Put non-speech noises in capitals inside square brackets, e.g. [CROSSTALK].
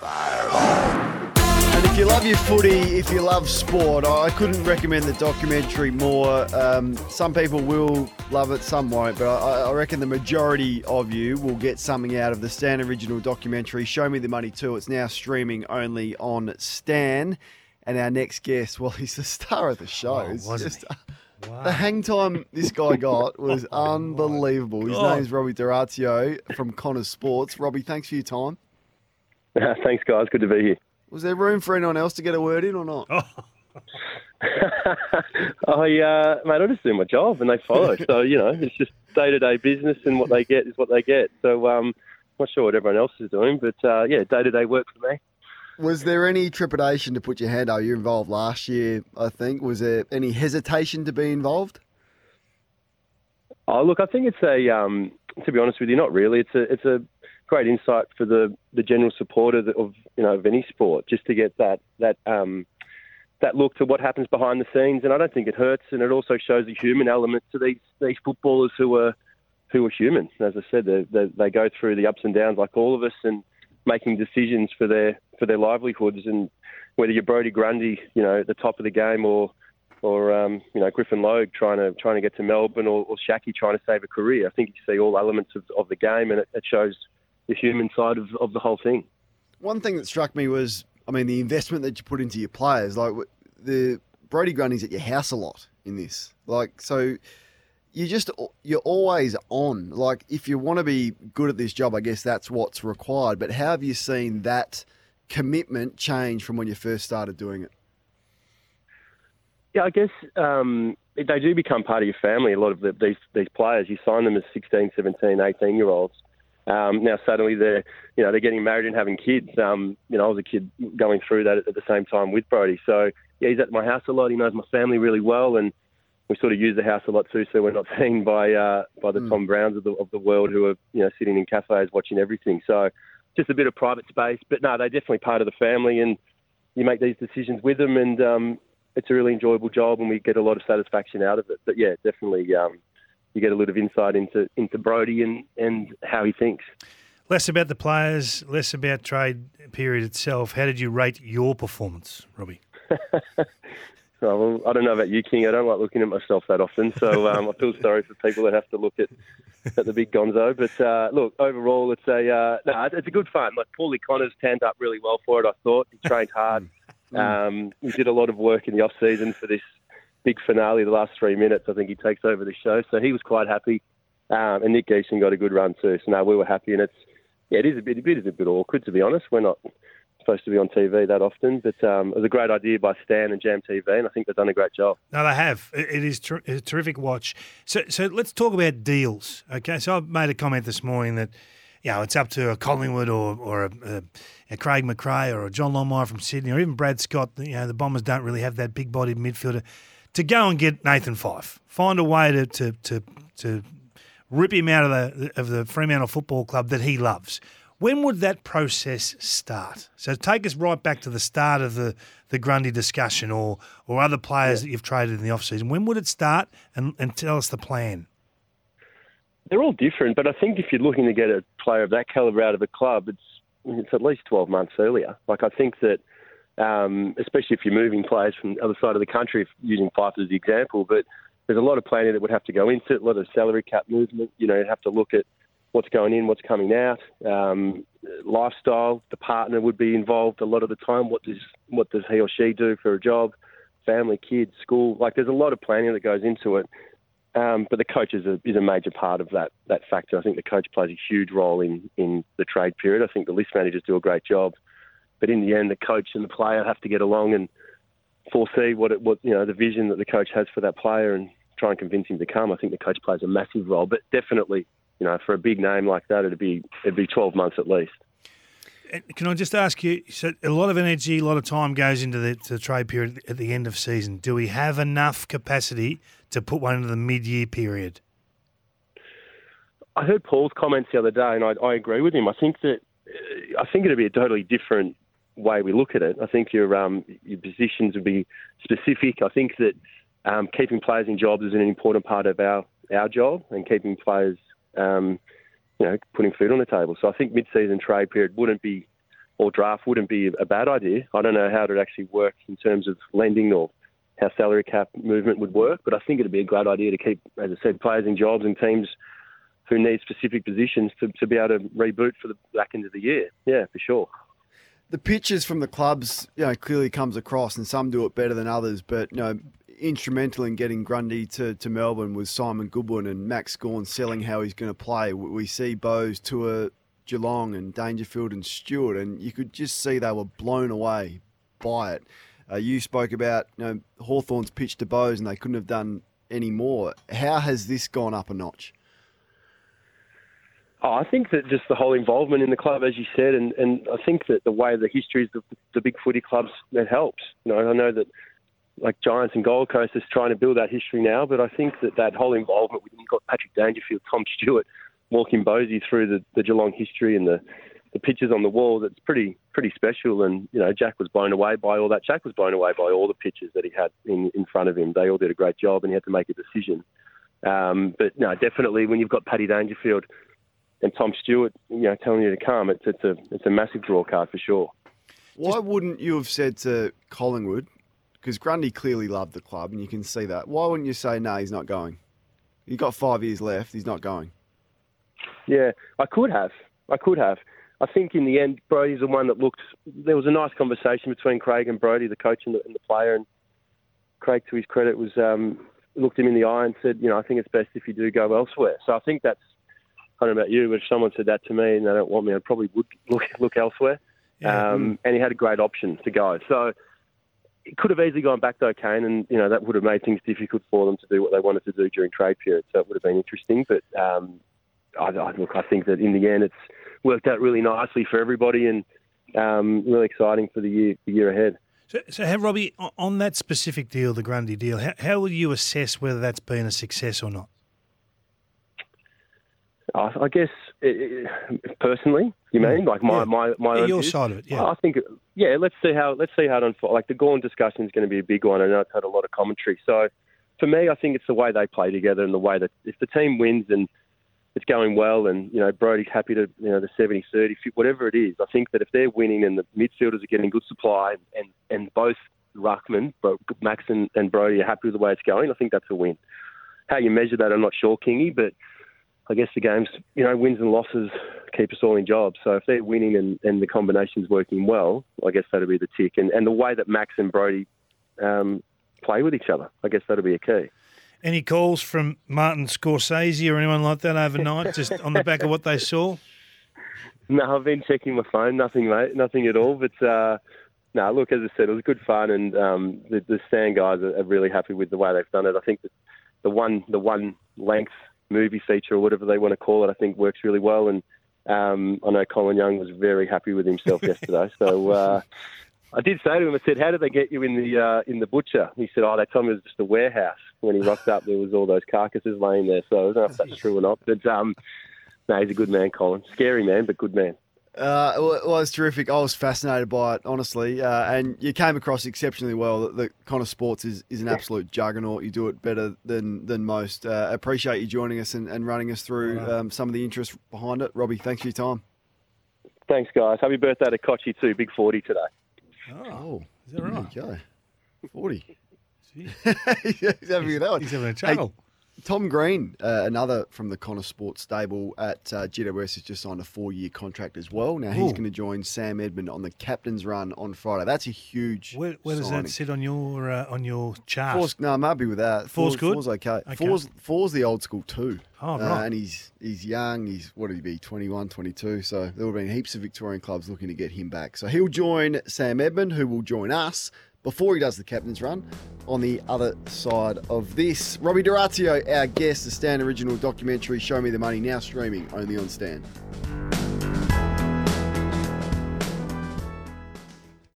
And if you love your footy, if you love sport, I couldn't recommend the documentary more. Um, some people will love it, some won't, but I, I reckon the majority of you will get something out of the Stan original documentary, Show Me the Money Too. It's now streaming only on Stan. And our next guest, well, he's the star of the show. Oh, It's just- he? Wow. The hang time this guy got was [LAUGHS] unbelievable. His God. name's Robbie D'Orazio from Connors Sports. Robbie, thanks for your time. [LAUGHS] Thanks, guys. Good to be here. Was there room for anyone else to get a word in or not? Oh, [LAUGHS] I, uh, mate, I just do my job and they follow. so, you know, it's just day to day business and what they get is what they get. So, um, not sure what everyone else is doing, but uh, yeah, day to day work for me. Was there any trepidation to put your hand up? You were involved last year, I think. Was there any hesitation to be involved? Oh, look, I think it's a, um, to be honest with you, not really. It's a, it's a great insight for the, the general supporter of, you know, of any sport, just to get that, that, um, that look to what happens behind the scenes. And I don't think it hurts. And it also shows the human element to these, these footballers who are, who are human. As I said, they, they, they go through the ups and downs like all of us and making decisions for their, for their livelihoods. And whether you're Brodie Grundy, you know, at the top of the game or, or um, you know Griffin Logue trying to trying to get to Melbourne, or, or Shaki trying to save a career. I think you see all elements of, of the game, and it, it shows the human side of, of the whole thing. One thing that struck me was, I mean, the investment that you put into your players. Like the Brodie Grundy's at your house a lot in this. Like so, you just you're always on. Like if you want to be good at this job, I guess that's what's required. But how have you seen that commitment change from when you first started doing it? Yeah, I guess um, they do become part of your family. A lot of the, these these players, you sign them as 16, 17, 18 year olds. Um, now suddenly they're you know they're getting married and having kids. Um, you know, I was a kid going through that at the same time with Brodie. So yeah, he's at my house a lot. He knows my family really well, and we sort of use the house a lot too, so we're not [LAUGHS] seen by uh, by the Tom Browns of the of the world who are you know sitting in cafes watching everything. So just a bit of private space, but no, they're definitely part of the family, and you make these decisions with them, and um, it's a really enjoyable job, and we get a lot of satisfaction out of it. But yeah, definitely, um, you get a lot of insight into into Brodie and and how he thinks. less about the players, less about trade period itself. How did you rate your performance, Robbie? [LAUGHS] Oh, well, I don't know about you, King. I don't like looking at myself that often, so [LAUGHS] um, I feel sorry for people that have to look at at the big Gonzo. But uh, look, overall, it's a uh, no, it's a good fun. Like Paulie Connors turned up really well for it. I thought he trained hard. [LAUGHS] Um, he did a lot of work in the off season for this big finale. The last three minutes, I think he takes over the show, so he was quite happy. Um, and Nick Geeson got a good run too. So no, we were happy, and it's yeah, it is a bit, it is a bit awkward to be honest. We're not supposed to be on TV that often, but um, it was a great idea by Stan and Jam TV, and I think they've done a great job. No, they have. It is ter- a terrific watch. So, so let's talk about deals. Okay, so I've made a comment this morning that you know it's up to a Collingwood or or a, a, a Craig McRae or a John Longmire from Sydney or even Brad Scott. You know, the Bombers don't really have that big-bodied midfielder to go and get Nathan Fyfe. Find a way to to to, to rip him out of the of the Fremantle Football Club that he loves. When would that process start? So take us right back to the start of the, the Grundy discussion or or other players that you've traded in the off-season. When would it start and, and tell us the plan? They're all different, but I think if you're looking to get a player of that caliber out of a club, it's it's at least 12 months earlier. Like I think that, um, especially if you're moving players from the other side of the country, using Fyfe as the example, but there's a lot of planning that would have to go into it, a lot of salary cap movement. You know, you'd have to look at what's going in, what's coming out, um, lifestyle. The partner would be involved a lot of the time. What does what does he or she do for a job? Family, kids, school. Like there's a lot of planning that goes into it. Um, but the coach is a, is a major part of that that factor. I think the coach plays a huge role in, in the trade period. I think the list managers do a great job, but in the end, the coach and the player have to get along and foresee what it, what you know the vision that the coach has for that player and try and convince him to come. I think the coach plays a massive role, but definitely, you know, for a big name like that, it'd be it'd be 12 months at least. Can I just ask you? So, a lot of energy, a lot of time goes into the, to the trade period at the end of season. Do we have enough capacity to put one into the mid-year period? I heard Paul's comments the other day, and I, I agree with him. I think that I think it'd be a totally different way we look at it. I think your um, your positions would be specific. I think that um, keeping players in jobs is an important part of our our job, and keeping players, um, you know, putting food on the table. So I think mid-season trade period wouldn't be, or draft wouldn't be a bad idea. I don't know how it would actually work in terms of lending or how salary cap movement would work, but I think it'd be a great idea to keep, as I said, players in jobs and teams who need specific positions to, to be able to reboot for the back end of the year. Yeah, for sure. The pictures from the clubs, you know, clearly comes across, and some do it better than others. But you know, instrumental in getting Grundy to, to Melbourne was Simon Goodwin and Max Gawn selling how he's going to play. We see Bowes to Geelong and Dangerfield and Stewart, and you could just see they were blown away by it. Uh, you spoke about you know Hawthorn's pitch to Bowes, and they couldn't have done any more. How has this gone up a notch? Oh, I think that just the whole involvement in the club, as you said, and, and I think that the way the history is the, big footy clubs that helps. You know, I know that like Giants and Gold Coast is trying to build that history now, but I think that that whole involvement with you've got Patrick Dangerfield, Tom Stewart, walking Bowesy through the, the Geelong history and the the pictures on the wall, that's pretty pretty special. And you know, Jack was blown away by all that. Jack was blown away by all the pictures that he had in in front of him. They all did a great job, and he had to make a decision. Um, but no, definitely when you've got Paddy Dangerfield and Tom Stewart, you know, telling you to come, it's it's a it's a massive draw card for sure. Why wouldn't you have said to Collingwood, because Grundy clearly loved the club and you can see that, why wouldn't you say, no, he's not going? You've got five years left, he's not going. Yeah, I could have. I could have. I think in the end, Brodie's the one that looked. There was a nice conversation between Craig and Brodie, the coach and the, and the player, and Craig, to his credit, was um, looked him in the eye and said, you know, I think it's best if you do go elsewhere. So I think that's. I don't know about you, but if someone said that to me and they don't want me, I probably would look look elsewhere. Yeah. Um, and he had a great option to go. So it could have easily gone back though, Kane, and you know that would have made things difficult for them to do what they wanted to do during trade period. So it would have been interesting. But um, I, I, look, I think that in the end, it's worked out really nicely for everybody, and um, really exciting for the year the year ahead. So, so have Robbie on that specific deal, the Grundy deal. How, how will you assess whether that's been a success or not? I, I guess eh, eh, personally, you mean like my Yeah. my my Yeah, own your side of it, yeah. I think yeah. Let's see how let's see how it unfolds. Like the Gawn discussion is going to be a big one. And I know it's had a lot of commentary. So for me, I think it's the way they play together and the way that if the team wins and it's going well and you know Brodie's happy to you know the 70 30 whatever it is I think that if they're winning and the midfielders are getting good supply and and both Ruckman but Max and, and Brodie are happy with the way it's going I think that's a win how you measure that I'm not sure Kingy but I guess the games you know wins and losses keep us all in jobs so if they're winning and, and the combination's working well I guess that'll be the tick and, and the way that Max and Brodie um, play with each other I guess that'll be a key Any calls from Martin Scorsese or anyone like that overnight, just on the back of what they saw? [LAUGHS] No, I've been checking my phone. Nothing, mate. Nothing at all. But uh, no, look, as I said, it was good fun, and um, the, the Stan guys are, are really happy with the way they've done it. I think that the one, the one length movie feature or whatever they want to call it, I think works really well. And um, I know Colin Young was very happy with himself [LAUGHS] yesterday. So uh, I did say to him, I said, "How did they get you in the uh, in the butcher?" He said, "Oh, they told me it was just a warehouse." When he rocked up, there was all those carcasses laying there. So I don't know if that's true or not. But um, no, he's a good man, Colin. Scary man, but good man. Uh, well, it was terrific. I was fascinated by it, honestly. Uh, and you came across exceptionally well. The, that Connor Sports is, is an absolute juggernaut. You do it better than than most. Uh, appreciate you joining us and, and running us through um, some of the interest behind it. Robbie, thanks for your time. Thanks, guys. Happy birthday to Kochi too. Big forty today. Oh, Is that right? There you go. 40. Gee, [LAUGHS] He's having a that He's having a chuckle. Tom Green, uh, another from the Connor Sports stable at uh, GWS, has just signed a four-year contract as well. Now he's Ooh. going to join Sam Edmund on the captain's run on Friday. That's a huge. where, where does that sit on your uh, on your chart? Four's, no, I'm happy with that. Four's good? Four's okay. Okay. Four's, four's the old school too. Oh, Uh, right. and he's he's young. He's what did he be? 21, 22. So there will have been heaps of Victorian clubs looking to get him back. So he'll join Sam Edmund, who will join us before he does the captain's run on the other side of this. Robbie D'Orazio, our guest, the Stan original documentary Show Me the Money, now streaming only on Stan.